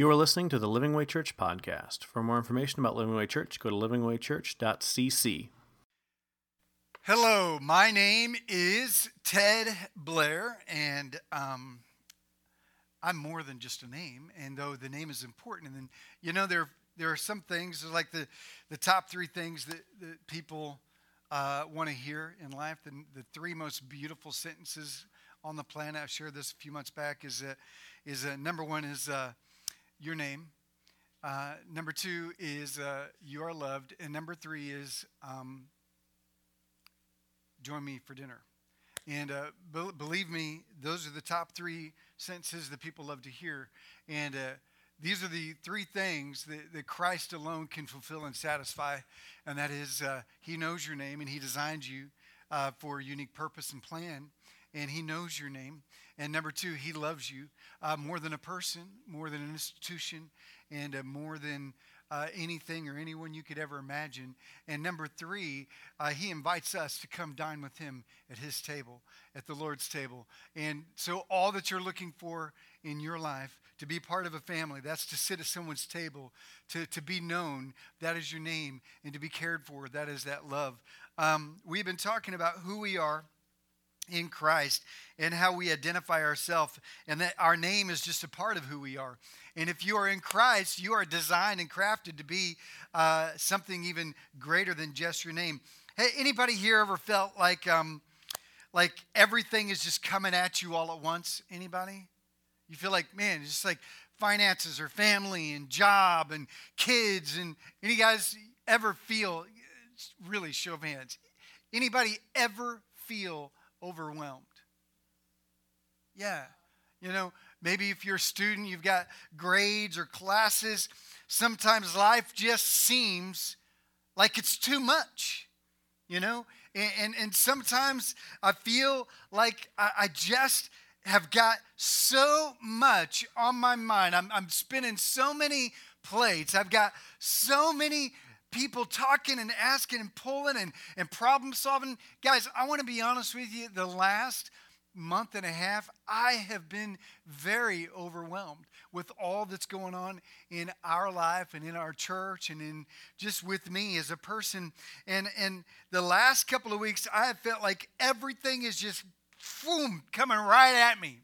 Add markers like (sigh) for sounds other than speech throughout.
You are listening to the Living Way Church podcast. For more information about Living Way Church, go to livingwaychurch.cc. Hello, my name is Ted Blair, and um, I'm more than just a name. And though the name is important, and you know there there are some things like the the top three things that, that people uh, want to hear in life. The, the three most beautiful sentences on the planet. I shared this a few months back. Is uh, is uh, number one is uh, your name. Uh, number two is uh, you are loved, and number three is um, join me for dinner. And uh, be- believe me, those are the top three sentences that people love to hear. And uh, these are the three things that, that, Christ alone can fulfill and satisfy. And that is, uh, He knows your name and He designed you uh, for a unique purpose and plan. And He knows your name. And number two, He loves you uh, more than a person, more than an institution, and uh, more than uh, anything or anyone you could ever imagine. And number three, uh, he invites us to come dine with him at his table, at the Lord's table. And so, all that you're looking for in your life, to be part of a family, that's to sit at someone's table, to, to be known, that is your name, and to be cared for, that is that love. Um, we've been talking about who we are in Christ and how we identify ourselves, and that our name is just a part of who we are. And if you are in Christ, you are designed and crafted to be uh, something even greater than just your name. Hey, anybody here ever felt like um, like everything is just coming at you all at once? Anybody? You feel like, man, just like finances or family and job and kids and any guys ever feel really show of hands anybody ever feel overwhelmed. Yeah. You know, maybe if you're a student, you've got grades or classes. Sometimes life just seems like it's too much, you know? And, and, and sometimes I feel like I, I, just have got so much on my mind. I'm, I'm spinning so many plates. I've got so many people talking and asking and pulling and, and problem solving. Guys, I want to be honest with you. The last month and a half, I have been very overwhelmed with all that's going on in our life and in our church and in just with me as a person. And and the last couple of weeks, I have felt like everything is just boom coming right at me.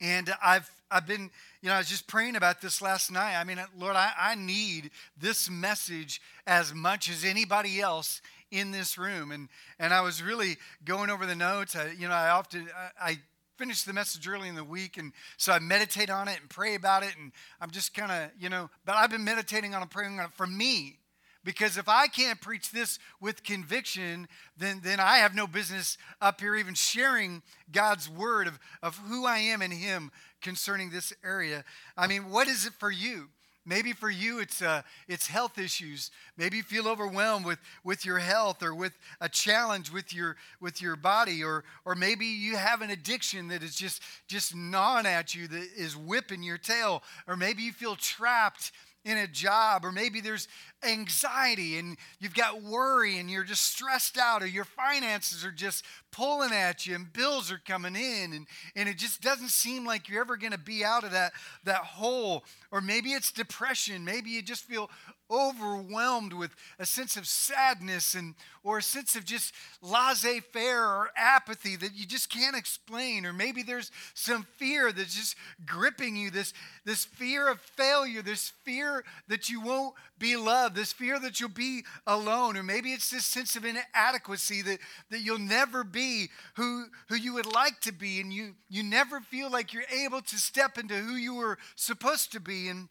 And I've I've been, you know, I was just praying about this last night. I mean, Lord, I, I need this message as much as anybody else in this room. And and I was really going over the notes. I, you know, I often I, I finish the message early in the week and so i meditate on it and pray about it and i'm just kind of you know but i've been meditating on it praying on it for me because if I can't preach this with conviction, then, then I have no business up here even sharing God's word of, of who I am in Him concerning this area. I mean, what is it for you? Maybe for you it's uh, it's health issues. Maybe you feel overwhelmed with, with your health or with a challenge with your with your body, or or maybe you have an addiction that is just just gnawing at you that is whipping your tail, or maybe you feel trapped in a job, or maybe there's anxiety and you've got worry and you're just stressed out, or your finances are just pulling at you and bills are coming in, and, and it just doesn't seem like you're ever going to be out of that, that hole. Or maybe it's depression. Maybe you just feel overwhelmed with a sense of sadness and or a sense of just laissez-faire or apathy that you just can't explain. Or maybe there's some fear that's just gripping you this this fear of failure this fear that you won't be loved this fear that you'll be alone. Or maybe it's this sense of inadequacy that that you'll never be who who you would like to be. And you you never feel like you're able to step into who you were supposed to be. And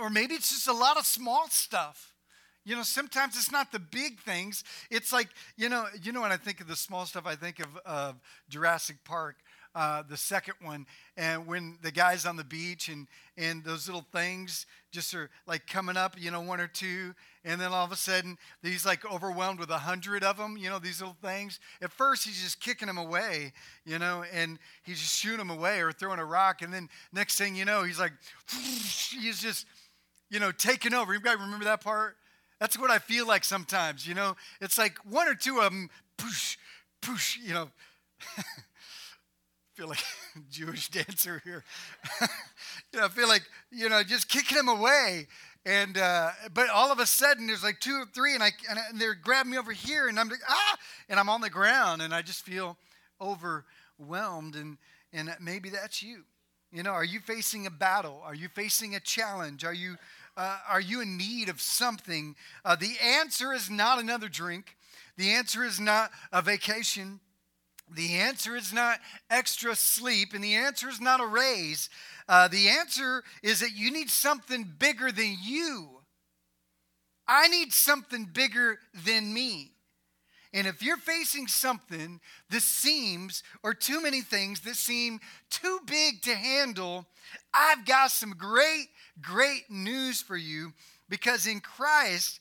or maybe it's just a lot of small stuff. You know, sometimes it's not the big things. It's like, you know, you know when I think of the small stuff, I think of uh, Jurassic Park, uh, the second one, and when the guy's on the beach and and those little things just are like coming up, you know, one or two, and then all of a sudden he's like overwhelmed with a hundred of them, you know, these little things. At first he's just kicking them away, you know, and he's just shooting them away or throwing a rock, and then next thing you know, he's like, (laughs) he's just, you know, taking over. You guys remember that part? That's what I feel like sometimes, you know. It's like one or two of them, poosh, poosh, you know. (laughs) feel like (laughs) Jewish (laughs) dancer here. (laughs) you know, I feel like you know just kicking him away, and uh, but all of a sudden there's like two or three, and I and, and they're grabbing me over here, and I'm like ah, and I'm on the ground, and I just feel overwhelmed, and and maybe that's you. You know, are you facing a battle? Are you facing a challenge? Are you uh, are you in need of something? Uh, the answer is not another drink. The answer is not a vacation. The answer is not extra sleep, and the answer is not a raise. Uh, the answer is that you need something bigger than you. I need something bigger than me. And if you're facing something that seems, or too many things that seem too big to handle, I've got some great, great news for you because in Christ,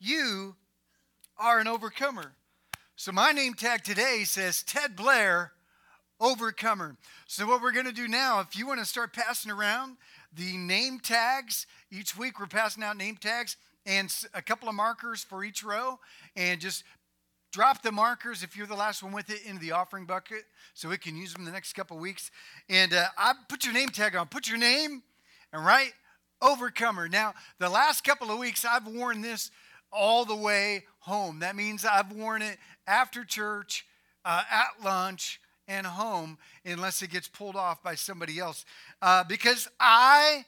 you are an overcomer. So my name tag today says Ted Blair, overcomer. So what we're going to do now, if you want to start passing around the name tags, each week we're passing out name tags and a couple of markers for each row. And just drop the markers if you're the last one with it into the offering bucket so we can use them the next couple weeks. And uh, i put your name tag on put your name and write overcomer. Now the last couple of weeks i've worn this all the way home. That means I've worn it after church, uh, at lunch, and home, unless it gets pulled off by somebody else. Uh, because I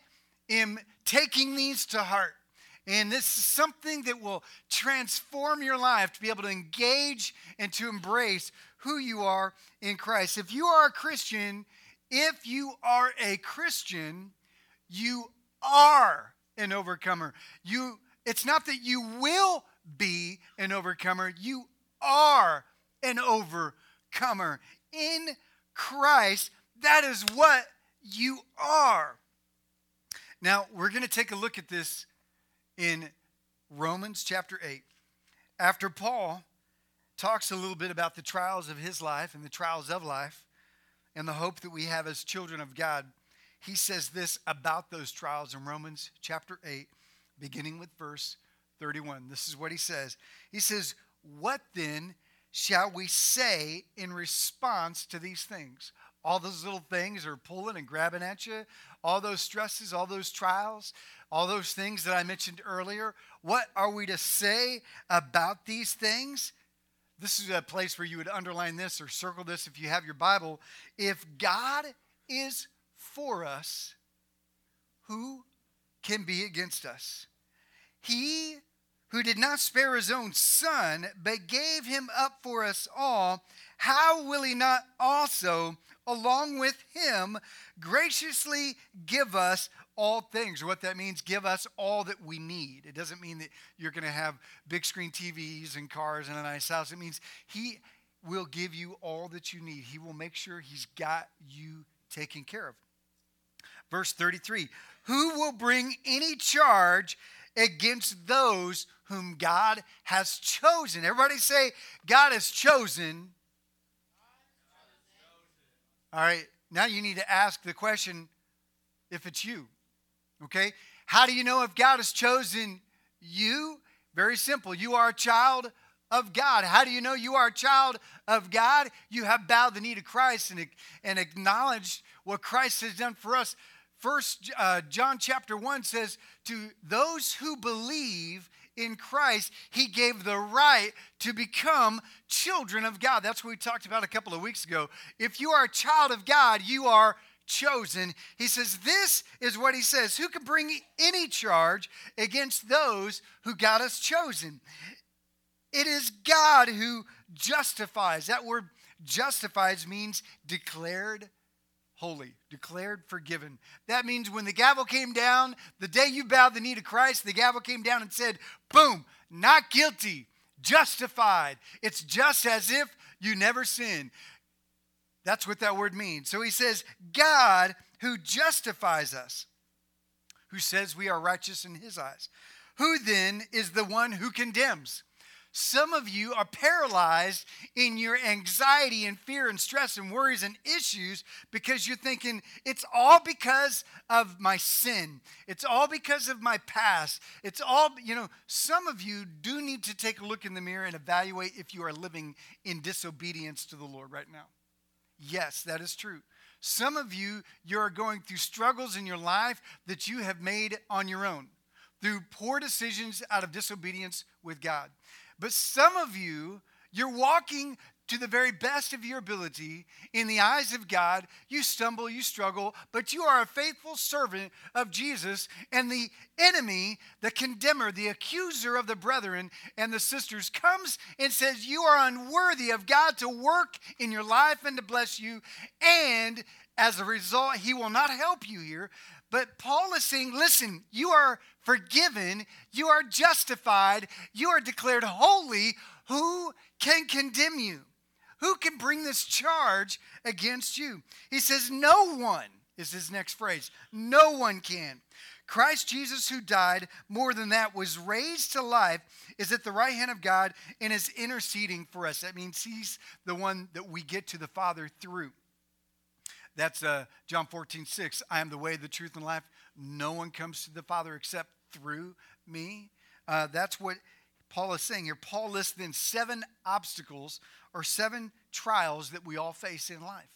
am taking these to heart. And this is something that will transform your life to be able to engage and to embrace who you are in Christ. If you are a Christian, if you are a Christian, you are an overcomer. You it's not that you will be an overcomer, you are an overcomer. In Christ, that is what you are. Now, we're going to take a look at this in Romans chapter 8. After Paul talks a little bit about the trials of his life and the trials of life and the hope that we have as children of God, he says this about those trials in Romans chapter 8 beginning with verse 31. This is what he says. He says, What then shall we say in response to these things? All those little things are pulling and grabbing at you, all those stresses, all those trials, all those things that I mentioned earlier. What are we to say about these things? This is a place where you would underline this or circle this if you have your Bible. If God is for us, who can be against us? He who did not spare his own son, but gave him up for us all, how will he not also, along with him, graciously give us all things? What that means, give us all that we need. It doesn't mean that you're going to have big screen TVs and cars and a nice house. It means he will give you all that you need. He will make sure he's got you taken care of. Verse 33 Who will bring any charge? Against those whom God has chosen. Everybody say, God has chosen. All right, now you need to ask the question if it's you. Okay? How do you know if God has chosen you? Very simple. You are a child of God. How do you know you are a child of God? You have bowed the knee to Christ and, and acknowledged what Christ has done for us. First uh, John chapter 1 says, To those who believe in Christ, he gave the right to become children of God. That's what we talked about a couple of weeks ago. If you are a child of God, you are chosen. He says, This is what he says Who can bring any charge against those who God has chosen? It is God who justifies. That word justifies means declared holy, declared forgiven. That means when the gavel came down, the day you bowed the knee to Christ, the gavel came down and said, boom, not guilty, justified. It's just as if you never sinned. That's what that word means. So he says, God who justifies us, who says we are righteous in his eyes. Who then is the one who condemns? Some of you are paralyzed in your anxiety and fear and stress and worries and issues because you're thinking it's all because of my sin. It's all because of my past. It's all, you know, some of you do need to take a look in the mirror and evaluate if you are living in disobedience to the Lord right now. Yes, that is true. Some of you, you are going through struggles in your life that you have made on your own through poor decisions out of disobedience with God. But some of you, you're walking to the very best of your ability in the eyes of God. You stumble, you struggle, but you are a faithful servant of Jesus. And the enemy, the condemner, the accuser of the brethren and the sisters, comes and says, You are unworthy of God to work in your life and to bless you. And as a result, he will not help you here. But Paul is saying, Listen, you are forgiven, you are justified, you are declared holy. Who can condemn you? Who can bring this charge against you? He says, No one is his next phrase. No one can. Christ Jesus, who died, more than that, was raised to life, is at the right hand of God and is interceding for us. That means he's the one that we get to the Father through. That's uh, John 14, 6. I am the way, the truth, and life. No one comes to the Father except through me. Uh, that's what Paul is saying here. Paul lists then seven obstacles or seven trials that we all face in life,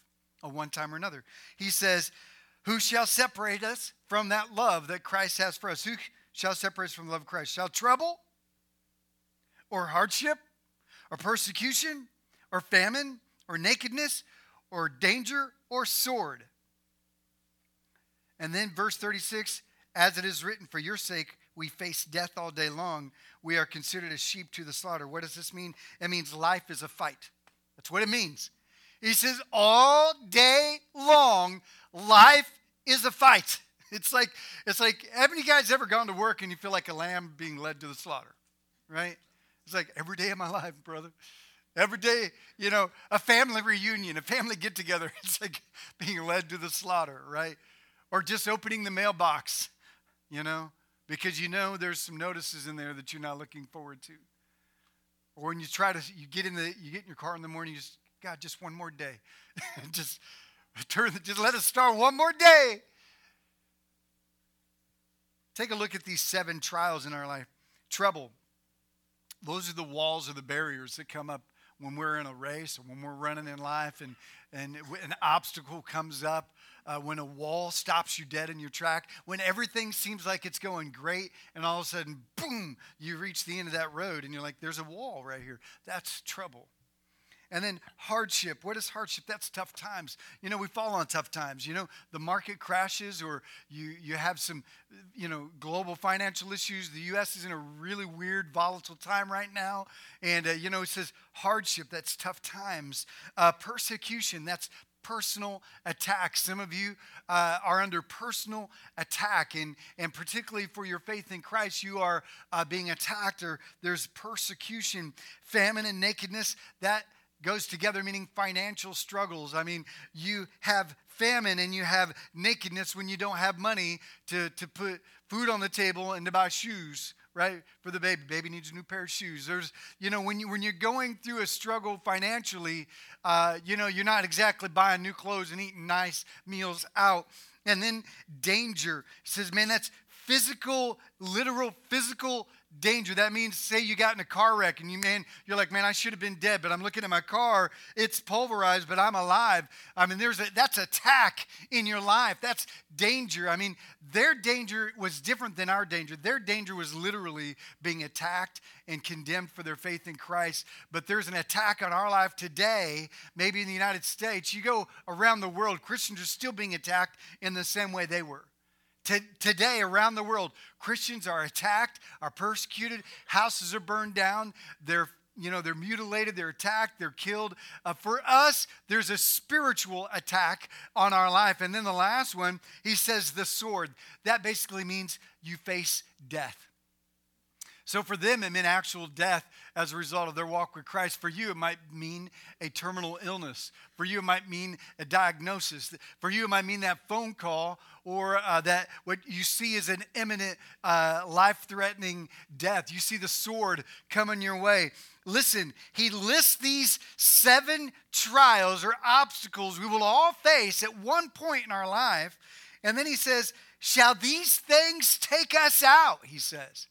at one time or another. He says, Who shall separate us from that love that Christ has for us? Who shall separate us from the love of Christ? Shall trouble or hardship or persecution or famine or nakedness or danger or sword? And then verse 36 as it is written, For your sake we face death all day long. We are considered as sheep to the slaughter. What does this mean? It means life is a fight. That's what it means. He says, all day long, life is a fight. (laughs) It's like, it's like, haven't you guys ever gone to work and you feel like a lamb being led to the slaughter? Right? It's like every day of my life, brother. Every day, you know, a family reunion, a family get together, (laughs) it's like being led to the slaughter, right? Or just opening the mailbox, you know, because you know there's some notices in there that you're not looking forward to. Or when you try to, you get in the, you get in your car in the morning, you just, God, just one more day. (laughs) just turn, just let us start one more day. Take a look at these seven trials in our life. Trouble. Those are the walls or the barriers that come up when we're in a race or when we're running in life and, and an obstacle comes up uh, when a wall stops you dead in your track, when everything seems like it's going great, and all of a sudden, boom, you reach the end of that road and you're like, there's a wall right here. That's trouble. And then hardship. What is hardship? That's tough times. You know, we fall on tough times. You know, the market crashes or you, you have some, you know, global financial issues. The U.S. is in a really weird, volatile time right now. And, uh, you know, it says hardship. That's tough times. Uh, persecution. That's personal attack. Some of you uh, are under personal attack, and, and particularly for your faith in Christ, you are uh, being attacked, or there's persecution, famine, and nakedness. That goes together, meaning financial struggles. I mean, you have famine and you have nakedness when you don't have money to, to put food on the table and to buy shoes right for the baby. Baby needs a new pair of shoes. There's you know when you when you're going through a struggle financially uh, you know you're not exactly buying new clothes and eating nice meals out. And then danger. Says man that's physical literal physical danger. That means, say you got in a car wreck and you, man, you're like, man, I should have been dead, but I'm looking at my car, it's pulverized, but I'm alive. I mean, there's a, that's attack in your life. That's danger. I mean, their danger was different than our danger. Their danger was literally being attacked and condemned for their faith in Christ. But there's an attack on our life today, maybe in the United States. You go around the world, Christians are still being attacked in the same way they were today, around the world, Christians are attacked, are persecuted, houses are burned down, they're you know they're mutilated they're attacked they're killed. Uh, for us there's a spiritual attack on our life. And then the last one he says the sword. That basically means you face death so for them, it meant actual death as a result of their walk with Christ. For you, it might mean a terminal illness. For you, it might mean a diagnosis. For you, it might mean that phone call or uh, that what you see is an imminent, uh, life threatening death. You see the sword coming your way. Listen, he lists these seven trials or obstacles we will all face at one point in our life. And then he says, Shall these things take us out? He says.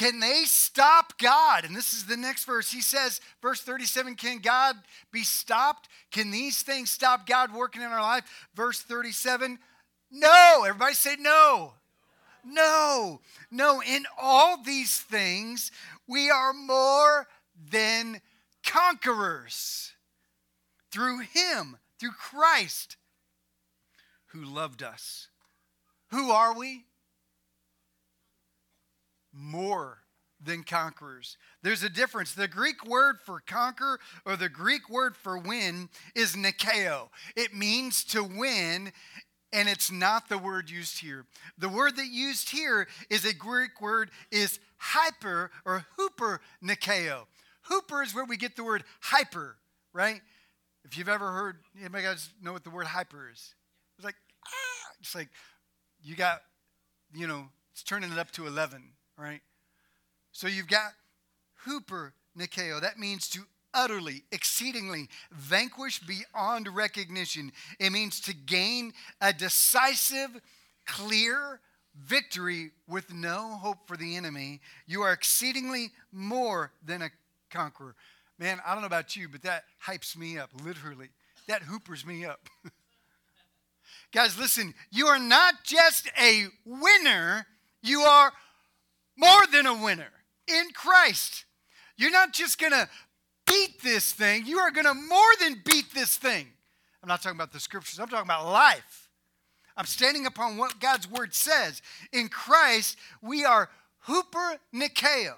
Can they stop God? And this is the next verse. He says, verse 37, can God be stopped? Can these things stop God working in our life? Verse 37, no. Everybody say no. No, no. In all these things, we are more than conquerors through Him, through Christ, who loved us. Who are we? More than conquerors. There's a difference. The Greek word for conquer or the Greek word for win is nikeo. It means to win, and it's not the word used here. The word that used here is a Greek word is hyper or hooper nikeo. Hooper is where we get the word hyper, right? If you've ever heard, anybody guys know what the word hyper is? It's like, ah, it's like you got, you know, it's turning it up to 11, right? So you've got hooper nikeo. That means to utterly, exceedingly vanquish beyond recognition. It means to gain a decisive, clear victory with no hope for the enemy. You are exceedingly more than a conqueror. Man, I don't know about you, but that hypes me up, literally. That hoopers me up. (laughs) Guys, listen, you are not just a winner, you are more than a winner in Christ. You're not just going to beat this thing, you are going to more than beat this thing. I'm not talking about the scriptures, I'm talking about life. I'm standing upon what God's word says. In Christ, we are hooper nikeo.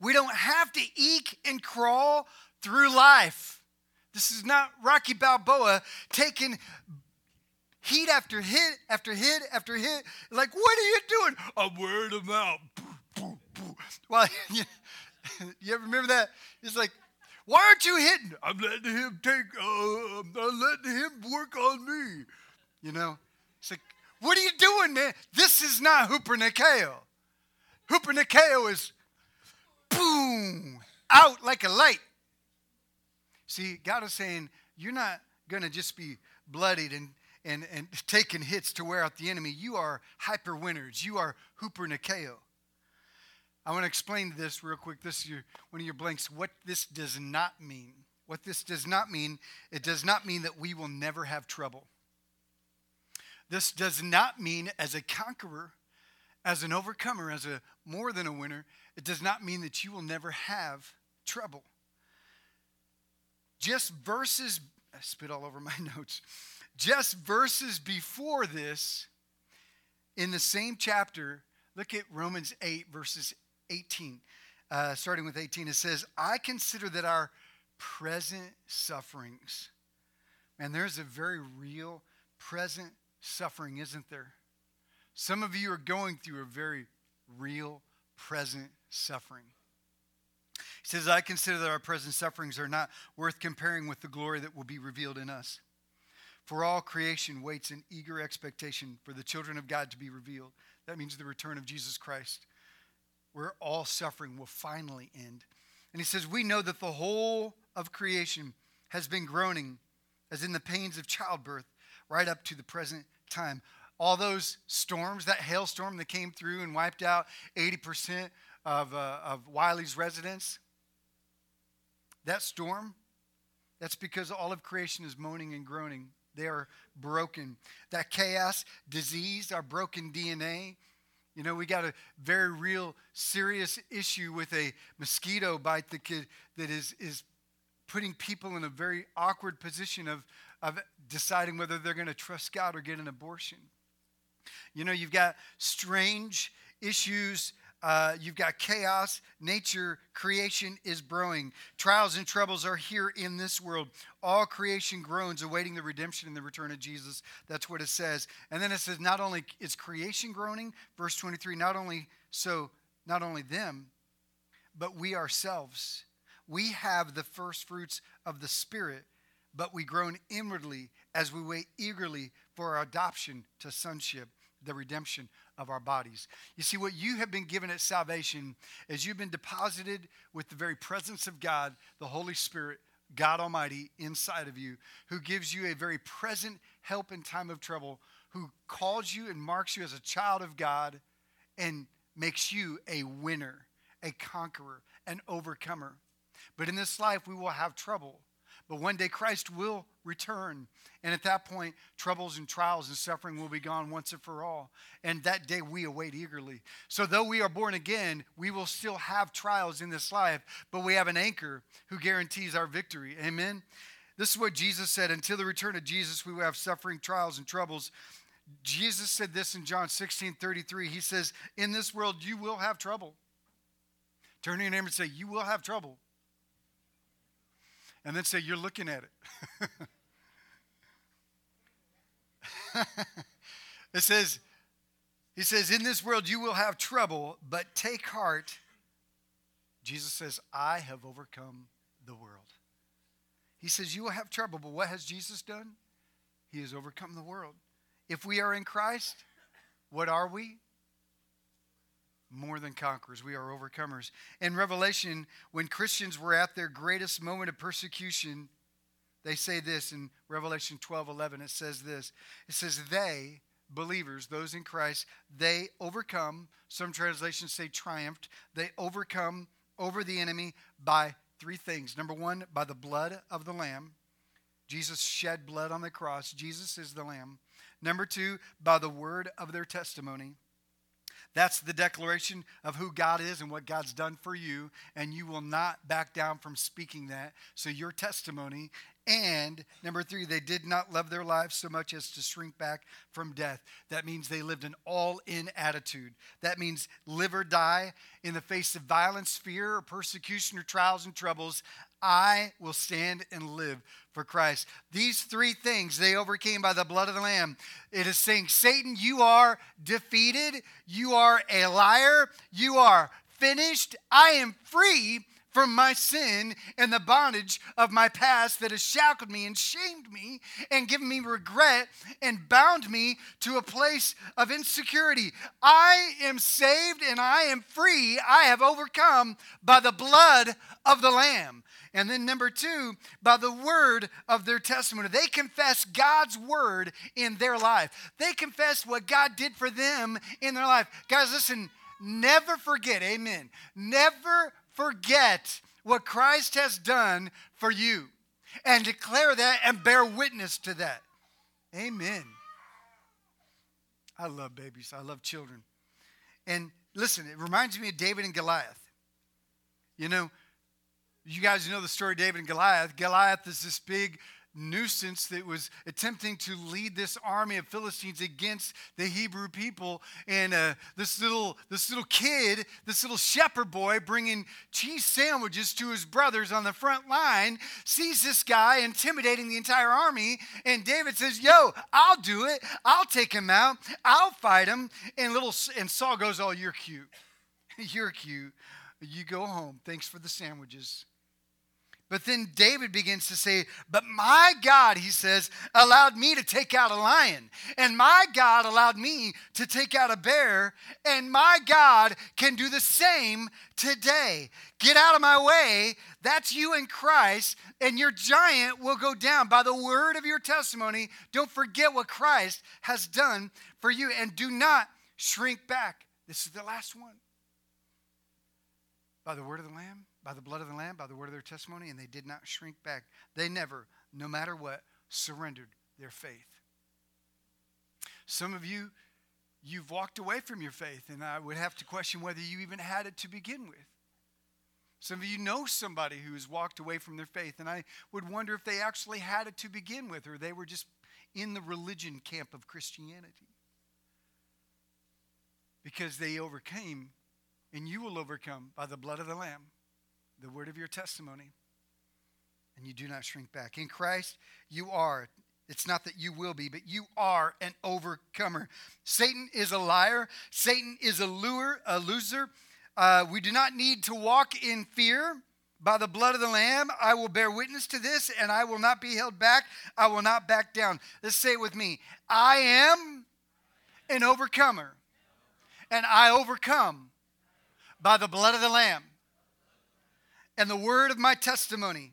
We don't have to eke and crawl through life. This is not Rocky Balboa taking hit after hit after hit after hit. Like, what are you doing? I'm wearing them out. Well, (laughs) you, ever remember that? It's like, why aren't you hitting? I'm letting him take, uh, I'm letting him work on me. You know? It's like, what are you doing, man? This is not Hooper Nikeo. Hooper Nikeo is boom, out like a light. See, God is saying, you're not going to just be bloodied and, and, and taking hits to wear out the enemy. You are hyper winners. You are hooper nikeo. I want to explain this real quick. This is your, one of your blanks. What this does not mean. What this does not mean, it does not mean that we will never have trouble. This does not mean as a conqueror, as an overcomer, as a more than a winner, it does not mean that you will never have trouble. Just verses, I spit all over (laughs) my notes. Just verses before this, in the same chapter, look at Romans 8, verses 18. Uh, starting with 18, it says, I consider that our present sufferings, and there's a very real present suffering, isn't there? Some of you are going through a very real present suffering. He says, I consider that our present sufferings are not worth comparing with the glory that will be revealed in us. For all creation waits in eager expectation for the children of God to be revealed. That means the return of Jesus Christ, where all suffering will finally end. And he says, We know that the whole of creation has been groaning, as in the pains of childbirth, right up to the present time. All those storms, that hailstorm that came through and wiped out 80% of, uh, of Wylie's residence, that storm, that's because all of creation is moaning and groaning. They are broken. That chaos, disease, our broken DNA. You know, we got a very real, serious issue with a mosquito bite that, could, that is, is putting people in a very awkward position of, of deciding whether they're going to trust God or get an abortion. You know, you've got strange issues uh, you've got chaos, nature, creation is growing. Trials and troubles are here in this world. All creation groans, awaiting the redemption and the return of Jesus. That's what it says. And then it says, not only is creation groaning, verse 23, not only so, not only them, but we ourselves. We have the first fruits of the Spirit, but we groan inwardly as we wait eagerly for our adoption to sonship, the redemption of our bodies. You see, what you have been given at salvation is you've been deposited with the very presence of God, the Holy Spirit, God Almighty inside of you, who gives you a very present help in time of trouble, who calls you and marks you as a child of God and makes you a winner, a conqueror, an overcomer. But in this life, we will have trouble. But one day Christ will return. And at that point, troubles and trials and suffering will be gone once and for all. And that day we await eagerly. So, though we are born again, we will still have trials in this life, but we have an anchor who guarantees our victory. Amen? This is what Jesus said until the return of Jesus, we will have suffering, trials, and troubles. Jesus said this in John 16 33. He says, In this world, you will have trouble. Turn to your neighbor and say, You will have trouble and then say, You're looking at it. (laughs) it says, He says, In this world you will have trouble, but take heart. Jesus says, I have overcome the world. He says, You will have trouble, but what has Jesus done? He has overcome the world. If we are in Christ, what are we? More than conquerors. We are overcomers. In Revelation, when Christians were at their greatest moment of persecution, they say this in Revelation 12 11. It says this It says, They, believers, those in Christ, they overcome. Some translations say triumphed. They overcome over the enemy by three things. Number one, by the blood of the Lamb. Jesus shed blood on the cross. Jesus is the Lamb. Number two, by the word of their testimony. That's the declaration of who God is and what God's done for you, and you will not back down from speaking that. So, your testimony. And number three, they did not love their lives so much as to shrink back from death. That means they lived an all in attitude. That means live or die in the face of violence, fear, or persecution, or trials and troubles. I will stand and live for Christ. These three things they overcame by the blood of the Lamb. It is saying, Satan, you are defeated. You are a liar. You are finished. I am free from my sin and the bondage of my past that has shackled me and shamed me and given me regret and bound me to a place of insecurity. I am saved and I am free. I have overcome by the blood of the Lamb. And then, number two, by the word of their testimony. They confess God's word in their life, they confess what God did for them in their life. Guys, listen, never forget, amen. Never forget what Christ has done for you and declare that and bear witness to that. Amen. I love babies, I love children. And listen, it reminds me of David and Goliath. You know, you guys know the story of David and Goliath. Goliath is this big nuisance that was attempting to lead this army of Philistines against the Hebrew people. And uh, this little this little kid, this little shepherd boy, bringing cheese sandwiches to his brothers on the front line, sees this guy intimidating the entire army. And David says, "Yo, I'll do it. I'll take him out. I'll fight him." And little and Saul goes, "Oh, you're cute. (laughs) you're cute. You go home. Thanks for the sandwiches." But then David begins to say, But my God, he says, allowed me to take out a lion. And my God allowed me to take out a bear. And my God can do the same today. Get out of my way. That's you in Christ. And your giant will go down by the word of your testimony. Don't forget what Christ has done for you. And do not shrink back. This is the last one. By the word of the Lamb by the blood of the Lamb, by the word of their testimony, and they did not shrink back. They never, no matter what, surrendered their faith. Some of you, you've walked away from your faith, and I would have to question whether you even had it to begin with. Some of you know somebody who has walked away from their faith, and I would wonder if they actually had it to begin with, or they were just in the religion camp of Christianity. Because they overcame, and you will overcome by the blood of the Lamb the word of your testimony, and you do not shrink back. In Christ, you are. It's not that you will be, but you are an overcomer. Satan is a liar. Satan is a lure, a loser. Uh, we do not need to walk in fear. By the blood of the Lamb, I will bear witness to this, and I will not be held back. I will not back down. Let's say it with me. I am an overcomer, and I overcome by the blood of the Lamb and the word of my testimony,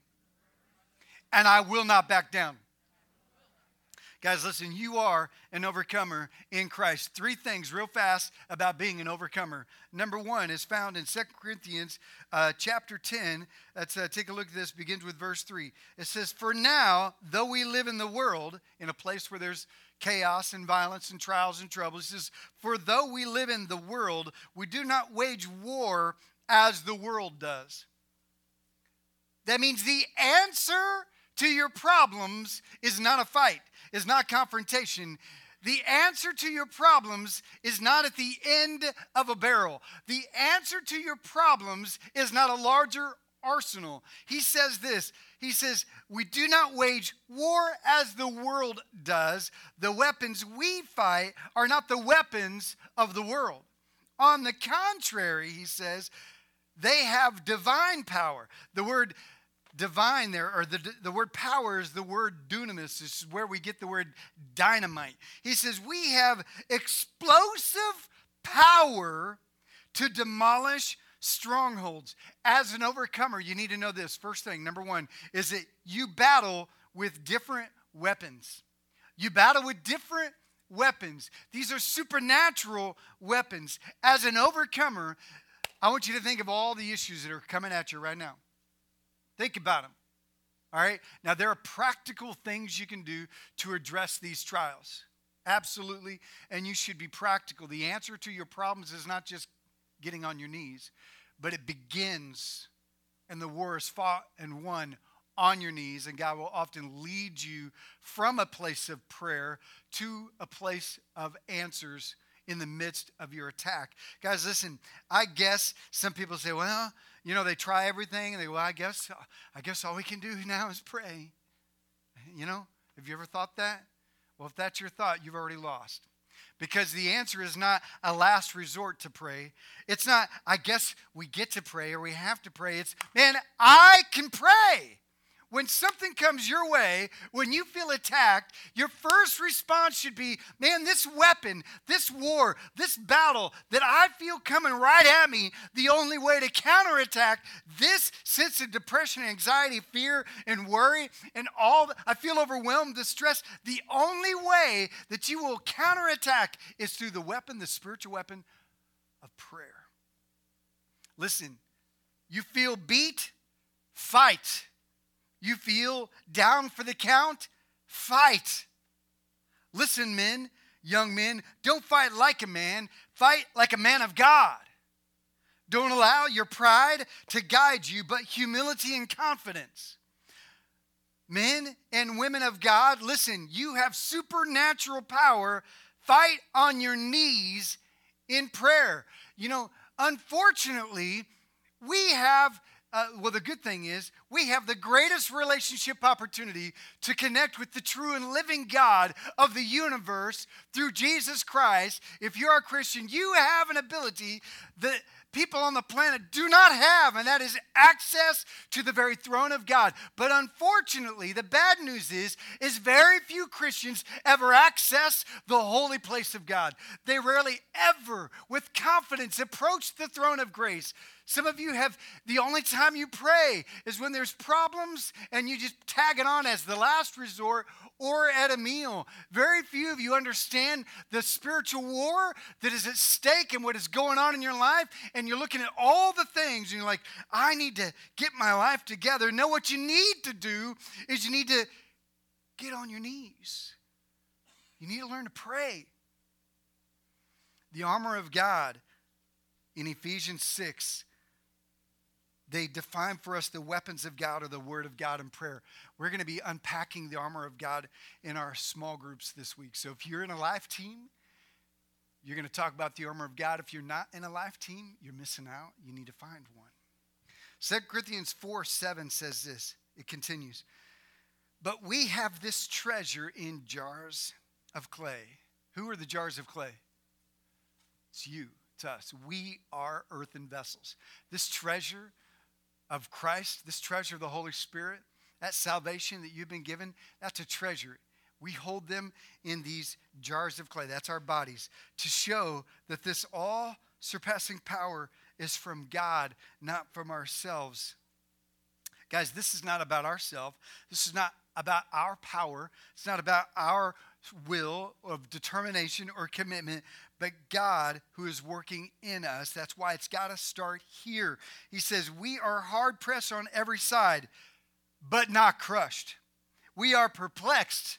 and I will not back down. Guys, listen, you are an overcomer in Christ. Three things real fast about being an overcomer. Number one is found in Second Corinthians uh, chapter 10. Let's uh, take a look at this. Begins with verse 3. It says, For now, though we live in the world, in a place where there's chaos and violence and trials and troubles, he says, For though we live in the world, we do not wage war as the world does. That means the answer to your problems is not a fight, is not confrontation. The answer to your problems is not at the end of a barrel. The answer to your problems is not a larger arsenal. He says this He says, We do not wage war as the world does. The weapons we fight are not the weapons of the world. On the contrary, he says, they have divine power. The word divine there, or the, the word power is the word dunamis. Is where we get the word dynamite. He says, We have explosive power to demolish strongholds. As an overcomer, you need to know this. First thing, number one, is that you battle with different weapons. You battle with different weapons. These are supernatural weapons. As an overcomer, I want you to think of all the issues that are coming at you right now. Think about them. All right? Now, there are practical things you can do to address these trials. Absolutely. And you should be practical. The answer to your problems is not just getting on your knees, but it begins, and the war is fought and won on your knees. And God will often lead you from a place of prayer to a place of answers in the midst of your attack. Guys, listen, I guess some people say, well, you know, they try everything and they, well, I guess, I guess all we can do (laughs) now is pray. You know, have you ever thought that? Well, if that's your thought, you've already lost. Because the answer is not a last resort to pray. It's not, I guess we get to pray or we have to pray. It's, man, I can pray when something comes your way, when you feel attacked, your first response should be, man, this weapon, this war, this battle that I feel coming right at me, the only way to counterattack this sense of depression, anxiety, fear, and worry, and all, I feel overwhelmed, distressed. The only way that you will counterattack is through the weapon, the spiritual weapon of prayer. Listen, you feel beat, fight. You feel down for the count? Fight. Listen, men, young men, don't fight like a man, fight like a man of God. Don't allow your pride to guide you, but humility and confidence. Men and women of God, listen, you have supernatural power. Fight on your knees in prayer. You know, unfortunately, we have uh, well, the good thing is we have the greatest relationship opportunity to connect with the true and living God of the universe through Jesus Christ. If you're a Christian, you have an ability that people on the planet do not have, and that is access to the very throne of God. But unfortunately, the bad news is, is very few Christians ever access the holy place of God. They rarely ever, with confidence, approach the throne of grace. Some of you have the only time you pray is when there's problems and you just tag it on as the last resort or at a meal. Very few of you understand the spiritual war that is at stake and what is going on in your life. And you're looking at all the things and you're like, I need to get my life together. No, what you need to do is you need to get on your knees. You need to learn to pray. The armor of God in Ephesians 6 they define for us the weapons of God or the Word of God in prayer. We're going to be unpacking the armor of God in our small groups this week. So if you're in a life team, you're going to talk about the armor of God. If you're not in a life team, you're missing out. You need to find one. 2 Corinthians 4 7 says this. It continues. But we have this treasure in jars of clay. Who are the jars of clay? It's you, it's us. We are earthen vessels. This treasure of Christ, this treasure of the Holy Spirit, that salvation that you've been given, that's a treasure. We hold them in these jars of clay. That's our bodies to show that this all surpassing power is from God, not from ourselves. Guys, this is not about ourselves. This is not about our power. It's not about our will, of determination or commitment, but God who is working in us. That's why it's got to start here. He says, We are hard pressed on every side, but not crushed. We are perplexed,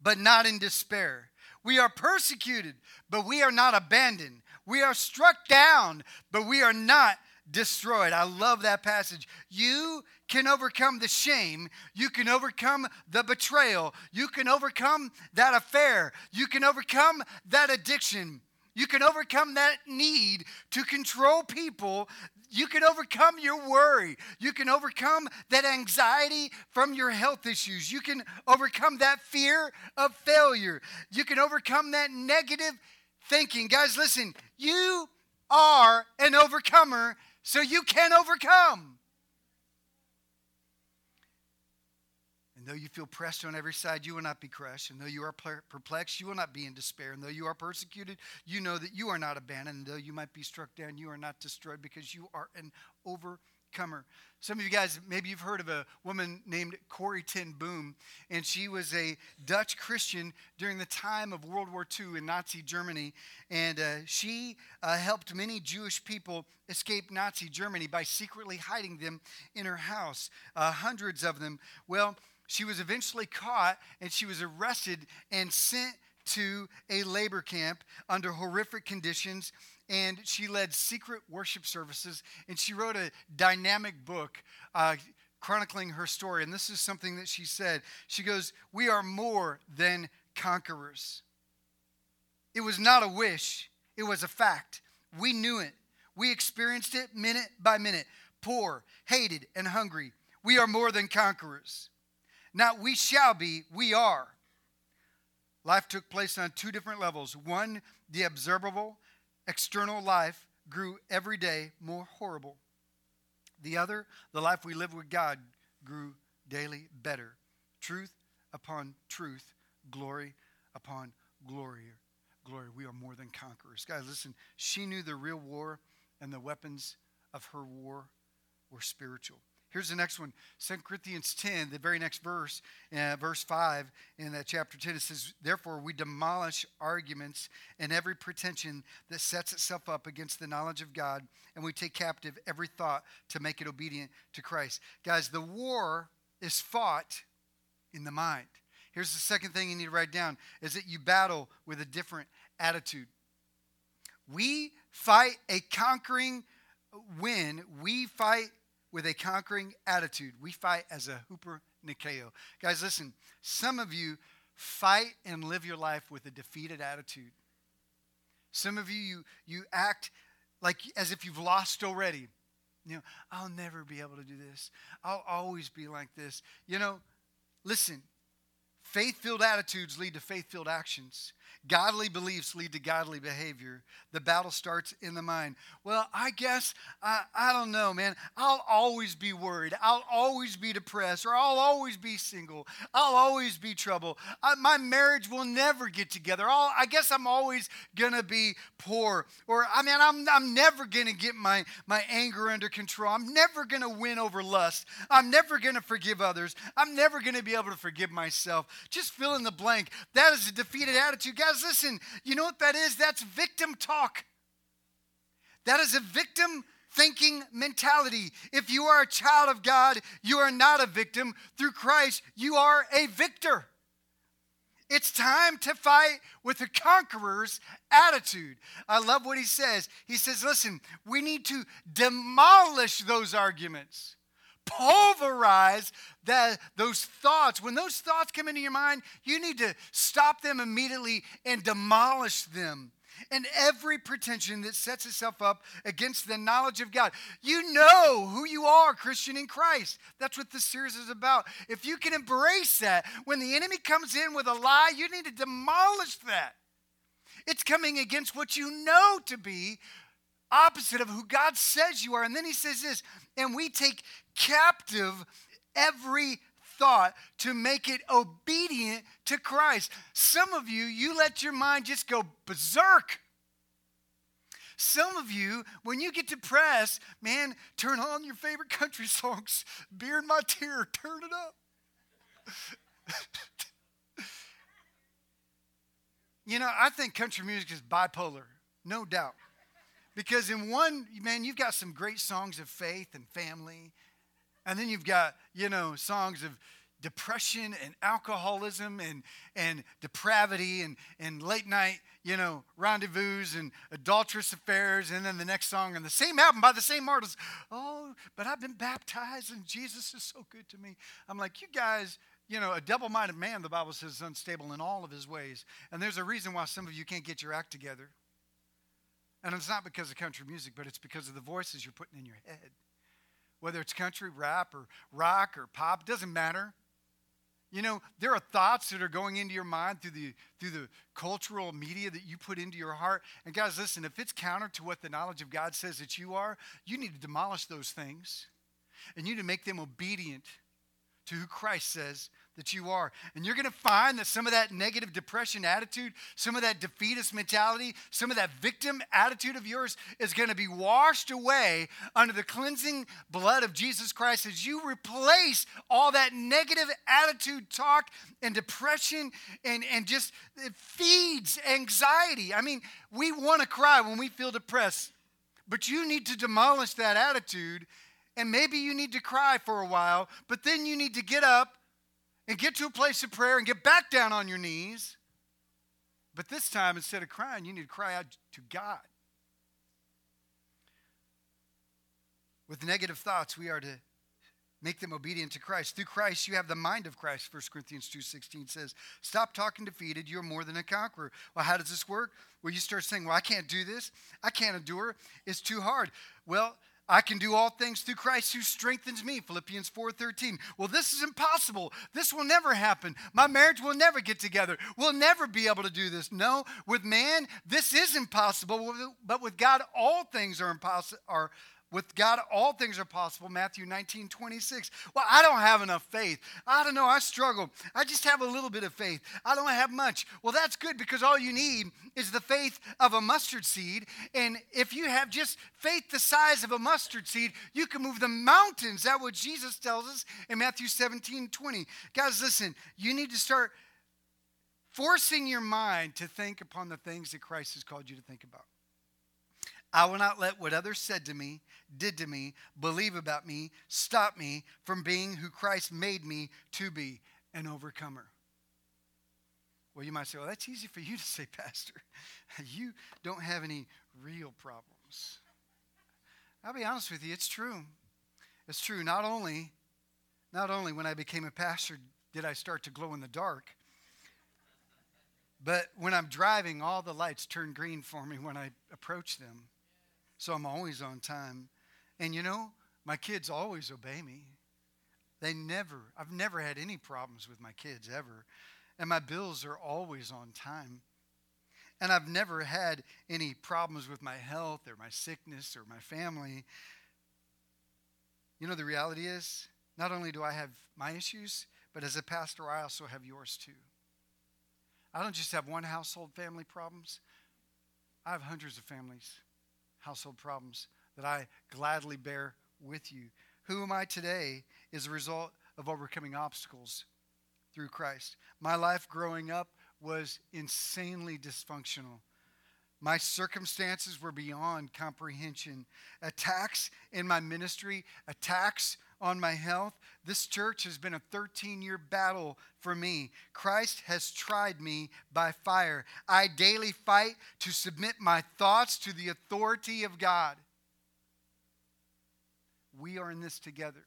but not in despair. We are persecuted, but we are not abandoned. We are struck down, but we are not destroyed. I love that passage. You can overcome the shame. You can overcome the betrayal. You can overcome that affair. You can overcome that addiction. You can overcome that need to control people. You can overcome your worry. You can overcome that anxiety from your health issues. You can overcome that fear of failure. You can overcome that negative thinking. Guys, listen, you are an overcomer, so you can overcome. And though you feel pressed on every side, you will not be crushed. And though you are perplexed, you will not be in despair. And though you are persecuted, you know that you are not abandoned. And though you might be struck down, you are not destroyed because you are an overcomer. Some of you guys, maybe you've heard of a woman named Corrie ten Boom, and she was a Dutch Christian during the time of World War II in Nazi Germany. And uh, she uh, helped many Jewish people escape Nazi Germany by secretly hiding them in her house, uh, hundreds of them. Well, she was eventually caught and she was arrested and sent to a labor camp under horrific conditions. And she led secret worship services and she wrote a dynamic book. Uh, chronicling her story. And this is something that she said. She goes, We are more than conquerors. It was not a wish, it was a fact. We knew it. We experienced it minute by minute poor, hated, and hungry. We are more than conquerors. Not we shall be, we are. Life took place on two different levels. One, the observable, external life grew every day more horrible. The other, the life we live with God, grew daily better. Truth upon truth, glory upon glory. Glory, we are more than conquerors. Guys, listen, she knew the real war and the weapons of her war were spiritual. Here's the next one 2 Corinthians 10, the very next verse, uh, verse 5 in that chapter 10. It says, Therefore, we demolish arguments and every pretension that sets itself up against the knowledge of God, and we take captive every thought to make it obedient to Christ. Guys, the war is fought in the mind. Here's the second thing you need to write down is that you battle with a different attitude. We fight a conquering win. We fight with a conquering attitude. We fight as a hooper Nikeo. Guys, listen, some of you fight and live your life with a defeated attitude. Some of you, you, you act like as if you've lost already. You know, I'll never be able to do this. I'll always be like this. You know, listen, faith filled attitudes lead to faith filled actions. Godly beliefs lead to godly behavior. The battle starts in the mind. Well, I guess, I, I don't know, man. I'll always be worried. I'll always be depressed, or I'll always be single. I'll always be trouble. I, my marriage will never get together. I'll, I guess I'm always going to be poor. Or, I mean, I'm, I'm never going to get my, my anger under control. I'm never going to win over lust. I'm never going to forgive others. I'm never going to be able to forgive myself. Just fill in the blank. That is a defeated attitude. Guys, listen, you know what that is? That's victim talk. That is a victim thinking mentality. If you are a child of God, you are not a victim. Through Christ, you are a victor. It's time to fight with a conqueror's attitude. I love what he says. He says, listen, we need to demolish those arguments pulverize that, those thoughts. When those thoughts come into your mind, you need to stop them immediately and demolish them. And every pretension that sets itself up against the knowledge of God. You know who you are, Christian in Christ. That's what this series is about. If you can embrace that, when the enemy comes in with a lie, you need to demolish that. It's coming against what you know to be opposite of who God says you are. And then he says this, and we take captive every thought to make it obedient to Christ. Some of you, you let your mind just go berserk. Some of you, when you get depressed, man, turn on your favorite country (laughs) songs. Beer my tear, turn it up. (laughs) you know, I think country music is bipolar, no doubt. Because in one, man, you've got some great songs of faith and family. And then you've got, you know, songs of depression and alcoholism and, and depravity and, and late night, you know, rendezvous and adulterous affairs. And then the next song on the same album by the same artist, oh, but I've been baptized and Jesus is so good to me. I'm like, you guys, you know, a double minded man, the Bible says, is unstable in all of his ways. And there's a reason why some of you can't get your act together. And it's not because of country music, but it's because of the voices you're putting in your head. Whether it's country, rap, or rock, or pop, doesn't matter. You know, there are thoughts that are going into your mind through the through the cultural media that you put into your heart. And guys, listen, if it's counter to what the knowledge of God says that you are, you need to demolish those things. And you need to make them obedient to who Christ says that you are. And you're going to find that some of that negative depression attitude, some of that defeatist mentality, some of that victim attitude of yours is going to be washed away under the cleansing blood of Jesus Christ as you replace all that negative attitude, talk, and depression, and, and just it feeds anxiety. I mean, we want to cry when we feel depressed, but you need to demolish that attitude. And maybe you need to cry for a while, but then you need to get up and get to a place of prayer and get back down on your knees. But this time, instead of crying, you need to cry out to God. With negative thoughts, we are to make them obedient to Christ. Through Christ, you have the mind of Christ. 1 Corinthians 2.16 says, stop talking defeated. You're more than a conqueror. Well, how does this work? Well, you start saying, well, I can't do this. I can't endure. It's too hard. Well, I can do all things through Christ who strengthens me. Philippians 4:13. Well, this is impossible. This will never happen. My marriage will never get together. We'll never be able to do this. No, with man, this is impossible, but with God all things are impossible are with God, all things are possible. Matthew 19, 26. Well, I don't have enough faith. I don't know. I struggle. I just have a little bit of faith. I don't have much. Well, that's good because all you need is the faith of a mustard seed. And if you have just faith the size of a mustard seed, you can move the mountains. That's what Jesus tells us in Matthew 17, 20. Guys, listen, you need to start forcing your mind to think upon the things that Christ has called you to think about. I will not let what others said to me, did to me, believe about me, stop me from being who Christ made me to be an overcomer. Well, you might say, well, that's easy for you to say, (laughs) Pastor. You don't have any real problems. I'll be honest with you, it's true. It's true. Not only, not only when I became a pastor did I start to glow in the dark, but when I'm driving, all the lights turn green for me when I approach them so I'm always on time. And you know, my kids always obey me. They never, I've never had any problems with my kids ever. And my bills are always on time. And I've never had any problems with my health or my sickness or my family. You know, the reality is, not only do I have my issues, but as a pastor, I also have yours too. I don't just have one household family problems, I have hundreds of families household problems that I gladly bear with you. Who am I today is a result of overcoming obstacles through Christ. My life growing up was insanely dysfunctional. My circumstances were beyond comprehension. Attacks in my ministry, attacks on my health. This church has been a 13 year battle for me. Christ has tried me by fire. I daily fight to submit my thoughts to the authority of God. We are in this together.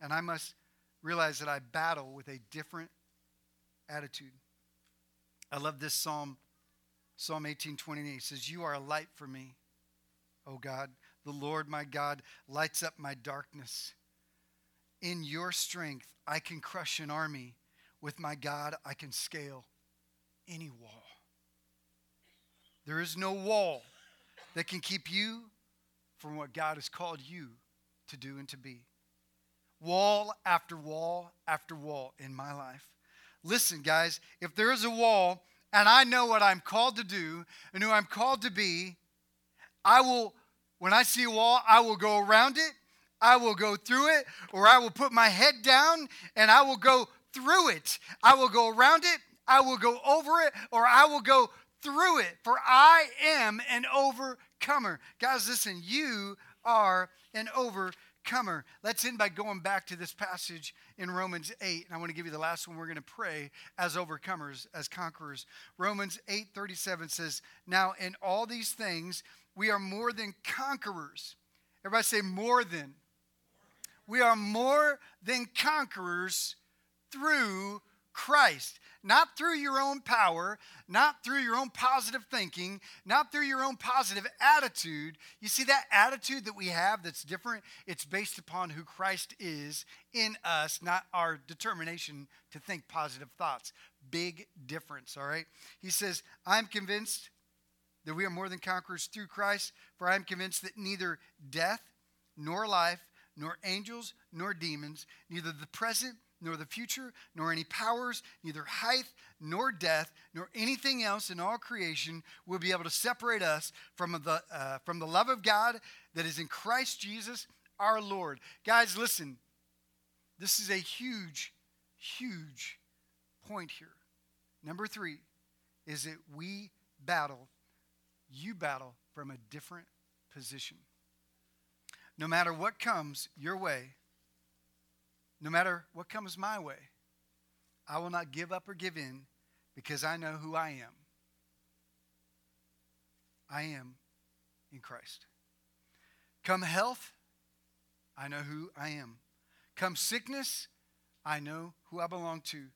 And I must realize that I battle with a different attitude. I love this psalm, Psalm 18 28 says, You are a light for me, O God. The Lord my God lights up my darkness. In your strength, I can crush an army. With my God, I can scale any wall. There is no wall that can keep you from what God has called you to do and to be. Wall after wall after wall in my life. Listen, guys, if there is a wall and I know what I'm called to do and who I'm called to be, I will when I see a wall, I will go around it, I will go through it, or I will put my head down and I will go through it. I will go around it, I will go over it or I will go through it, for I am an overcomer. Guys, listen, you are an overcomer. Let's end by going back to this passage in Romans 8. And I want to give you the last one. We're going to pray as overcomers, as conquerors. Romans 8 37 says, Now in all these things, we are more than conquerors. Everybody say, more than. We are more than conquerors through Christ. Not through your own power, not through your own positive thinking, not through your own positive attitude. You see, that attitude that we have that's different, it's based upon who Christ is in us, not our determination to think positive thoughts. Big difference, all right? He says, I'm convinced that we are more than conquerors through Christ, for I am convinced that neither death, nor life, nor angels, nor demons, neither the present, nor the future, nor any powers, neither height, nor death, nor anything else in all creation will be able to separate us from the, uh, from the love of God that is in Christ Jesus our Lord. Guys, listen, this is a huge, huge point here. Number three is that we battle you battle from a different position. No matter what comes your way, no matter what comes my way, I will not give up or give in because I know who I am. I am in Christ. Come health, I know who I am. Come sickness, I know who I belong to.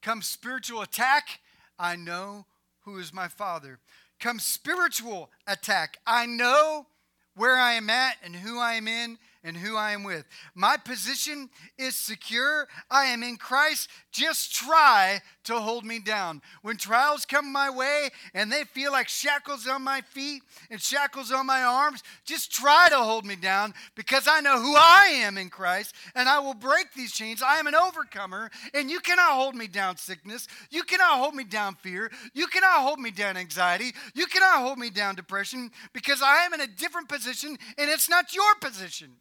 Come spiritual attack, I know who is my Father come spiritual attack. I know where I am at and who I am in and who I am with. My position is secure. I am in Christ. Just try to hold me down. When trials come my way and they feel like shackles on my feet and shackles on my arms, just try to hold me down because I know who I am in Christ and I will break these chains. I am an overcomer and you cannot hold me down sickness. You cannot hold me down fear. You cannot hold me down anxiety. You cannot hold me down depression because I am in a different position and it's not your position.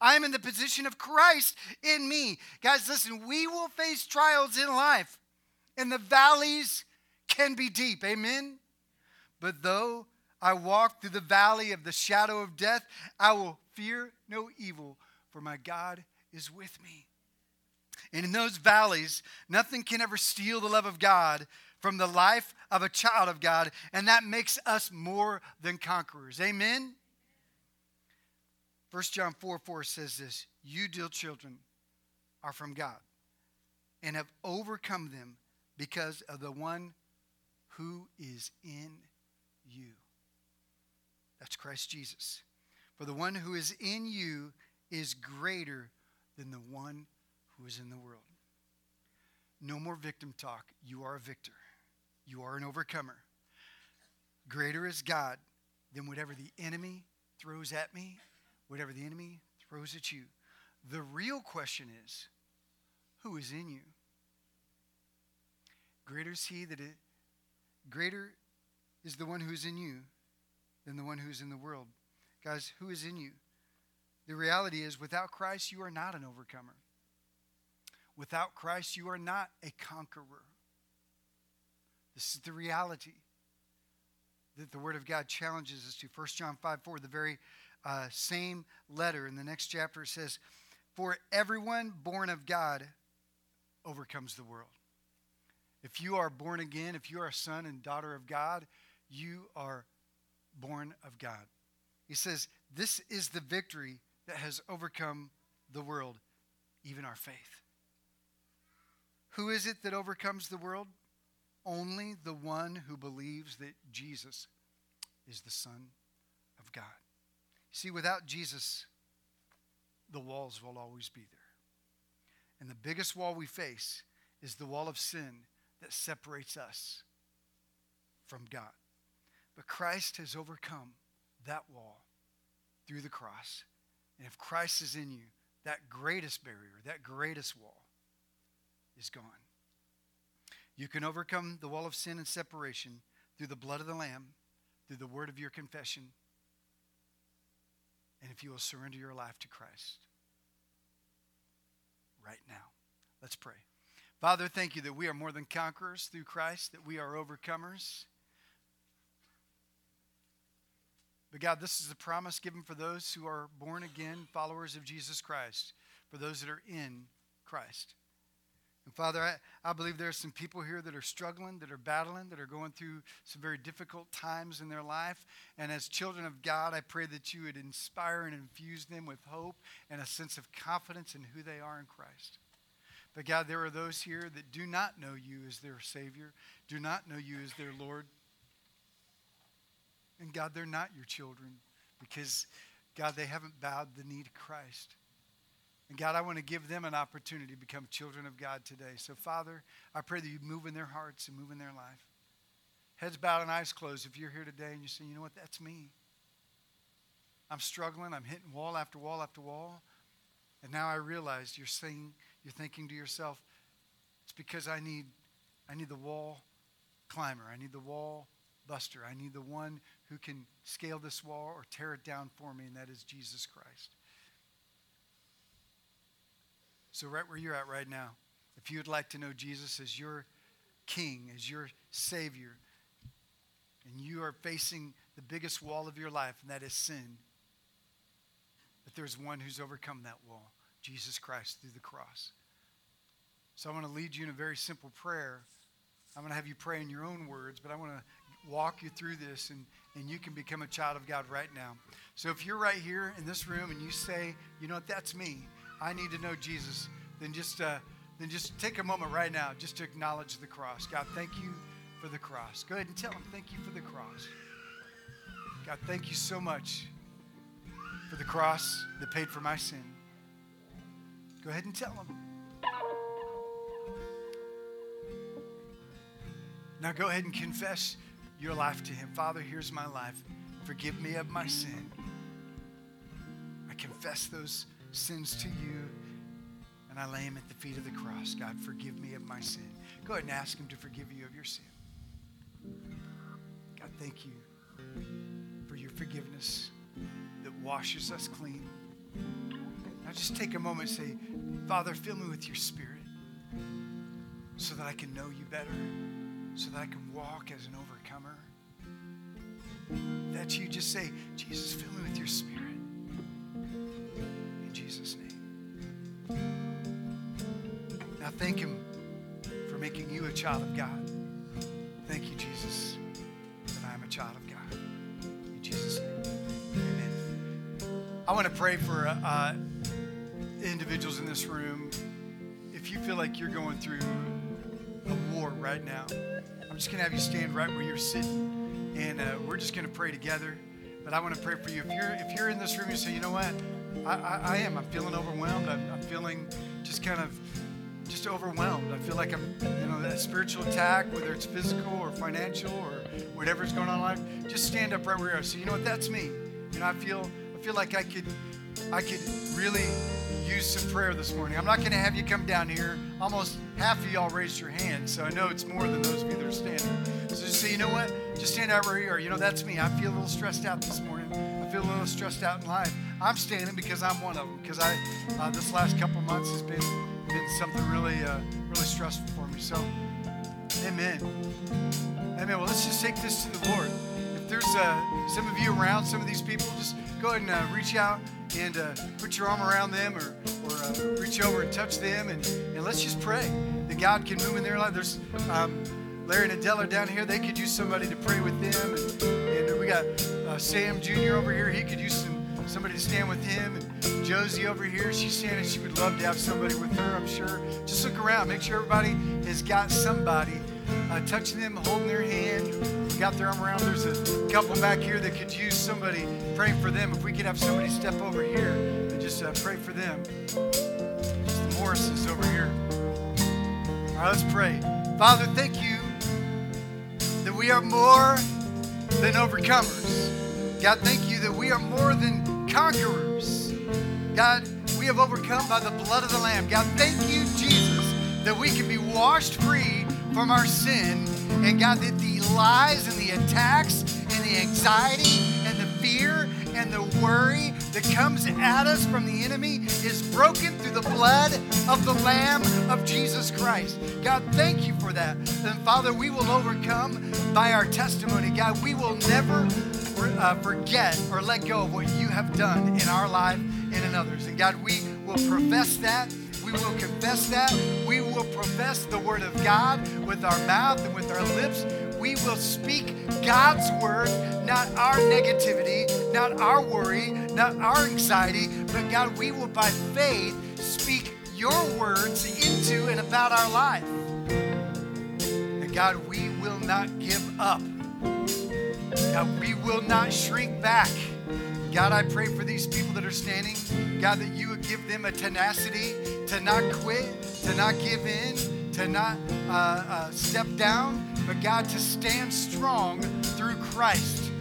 I am in the position of Christ in me. Guys, listen, we will face trials in life, and the valleys can be deep. Amen? But though I walk through the valley of the shadow of death, I will fear no evil, for my God is with me. And in those valleys, nothing can ever steal the love of God from the life of a child of God, and that makes us more than conquerors. Amen? 1 John 4 4 says this You, dear children, are from God and have overcome them because of the one who is in you. That's Christ Jesus. For the one who is in you is greater than the one who is in the world. No more victim talk. You are a victor, you are an overcomer. Greater is God than whatever the enemy throws at me whatever the enemy throws at you. The real question is who is in you? Greater is he that it, greater is the one who is in you than the one who is in the world. Guys, who is in you? The reality is, without Christ, you are not an overcomer. Without Christ, you are not a conqueror. This is the reality that the Word of God challenges us to. 1 John 5 4, the very uh, same letter in the next chapter, it says, For everyone born of God overcomes the world. If you are born again, if you are a son and daughter of God, you are born of God. He says, This is the victory that has overcome the world, even our faith. Who is it that overcomes the world? Only the one who believes that Jesus is the Son. See, without Jesus, the walls will always be there. And the biggest wall we face is the wall of sin that separates us from God. But Christ has overcome that wall through the cross. And if Christ is in you, that greatest barrier, that greatest wall is gone. You can overcome the wall of sin and separation through the blood of the Lamb, through the word of your confession, and if you will surrender your life to Christ right now. Let's pray. Father, thank you that we are more than conquerors through Christ, that we are overcomers. But God, this is a promise given for those who are born again, followers of Jesus Christ, for those that are in Christ. And Father, I, I believe there are some people here that are struggling, that are battling, that are going through some very difficult times in their life. And as children of God, I pray that you would inspire and infuse them with hope and a sense of confidence in who they are in Christ. But God, there are those here that do not know you as their Savior, do not know you as their Lord. And God, they're not your children because, God, they haven't bowed the knee to Christ. And God, I want to give them an opportunity to become children of God today. So, Father, I pray that you move in their hearts and move in their life. Heads bowed and eyes closed. If you're here today and you say, you know what, that's me. I'm struggling. I'm hitting wall after wall after wall. And now I realize you're saying, you're thinking to yourself, it's because I need, I need the wall climber. I need the wall buster. I need the one who can scale this wall or tear it down for me, and that is Jesus Christ. So, right where you're at right now, if you would like to know Jesus as your King, as your Savior, and you are facing the biggest wall of your life, and that is sin, but there's one who's overcome that wall Jesus Christ through the cross. So, I want to lead you in a very simple prayer. I'm going to have you pray in your own words, but I want to walk you through this and, and you can become a child of God right now. So if you're right here in this room and you say, you know what, that's me, I need to know Jesus, then just, uh, then just take a moment right now just to acknowledge the cross. God, thank you for the cross. Go ahead and tell him, thank you for the cross. God, thank you so much for the cross that paid for my sin. Go ahead and tell him. Now go ahead and confess your life to Him. Father, here's my life. Forgive me of my sin. I confess those sins to you and I lay him at the feet of the cross. God, forgive me of my sin. Go ahead and ask Him to forgive you of your sin. God, thank you for your forgiveness that washes us clean. Now just take a moment and say, Father, fill me with your spirit so that I can know you better, so that I can walk as an overcomer. That you. Just say, Jesus, fill me with your spirit. Thank him for making you a child of God. Thank you, Jesus, that I am a child of God. In Jesus' name. Amen. I want to pray for uh, individuals in this room. If you feel like you're going through a war right now, I'm just going to have you stand right where you're sitting, and uh, we're just going to pray together. But I want to pray for you. If you're if you're in this room, you say, you know what, I, I, I am. I'm feeling overwhelmed. I'm, I'm feeling just kind of just overwhelmed. I feel like I'm, you know, that spiritual attack, whether it's physical or financial or whatever's going on in life. Just stand up right where you are. So you know what? That's me. You know, I feel I feel like I could I could really use some prayer this morning. I'm not going to have you come down here. Almost half of y'all raised your hand, so I know it's more than those of you that are standing. So just say, you know what? Just stand out where you are. You know, that's me. I feel a little stressed out this morning. I feel a little stressed out in life. I'm standing because I'm one of them. Because I, uh, this last couple months has been been something really, uh, really stressful for me. So, Amen. Amen. Well, let's just take this to the Lord. If there's uh, some of you around, some of these people, just go ahead and uh, reach out and uh, put your arm around them or, or uh, reach over and touch them and, and let's just pray that God can move in their life. There's um, Larry and Adele are down here. They could use somebody to pray with them. And, and we got uh, Sam Jr. over here. He could use some somebody to stand with him. And Josie over here, she's standing. She would love to have somebody with her, I'm sure. Just look around. Make sure everybody has got somebody uh, touching them, holding their hand, got their arm around. There's a couple back here that could use somebody praying for them. If we could have somebody step over here and just uh, pray for them. Just the Morrises over here. All right, let's pray. Father, thank you that we are more than overcomers. God, thank you that we are more than conquerors. God, we have overcome by the blood of the Lamb. God, thank you, Jesus, that we can be washed free from our sin. And God, that the lies and the attacks and the anxiety and the fear and the worry that comes at us from the enemy is broken through the blood of the Lamb of Jesus Christ. God, thank you for that. And Father, we will overcome by our testimony. God, we will never uh, forget or let go of what you have done in our life and in others. And God, we will profess that. We will confess that. We will profess the word of God with our mouth and with our lips. We will speak God's word, not our negativity, not our worry, not our anxiety, but God, we will by faith speak your words into and about our life. And God, we will not give up. God, we will not shrink back. God, I pray for these people that are standing. God, that you would give them a tenacity to not quit, to not give in, to not uh, uh, step down, but God, to stand strong through Christ.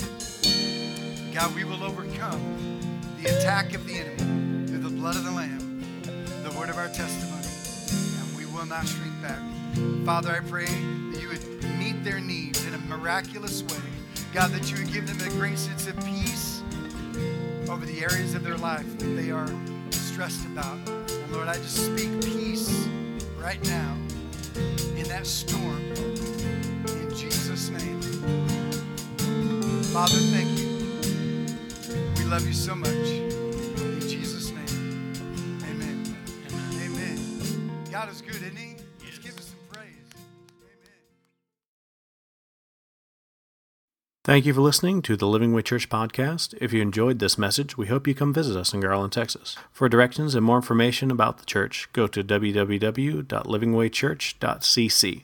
God, we will overcome the attack of the enemy through the blood of the Lamb, the word of our testimony, and we will not shrink back. Father, I pray that you would meet their needs in a miraculous way. God, that you would give them a great sense of peace over the areas of their life that they are stressed about. And Lord, I just speak peace right now in that storm. In Jesus' name. Father, thank you. We love you so much. In Jesus' name. Amen. Amen. God is good, isn't he? Let's give us some praise. Amen. Thank you for listening to the Living Way Church podcast. If you enjoyed this message, we hope you come visit us in Garland, Texas. For directions and more information about the church, go to www.livingwaychurch.cc.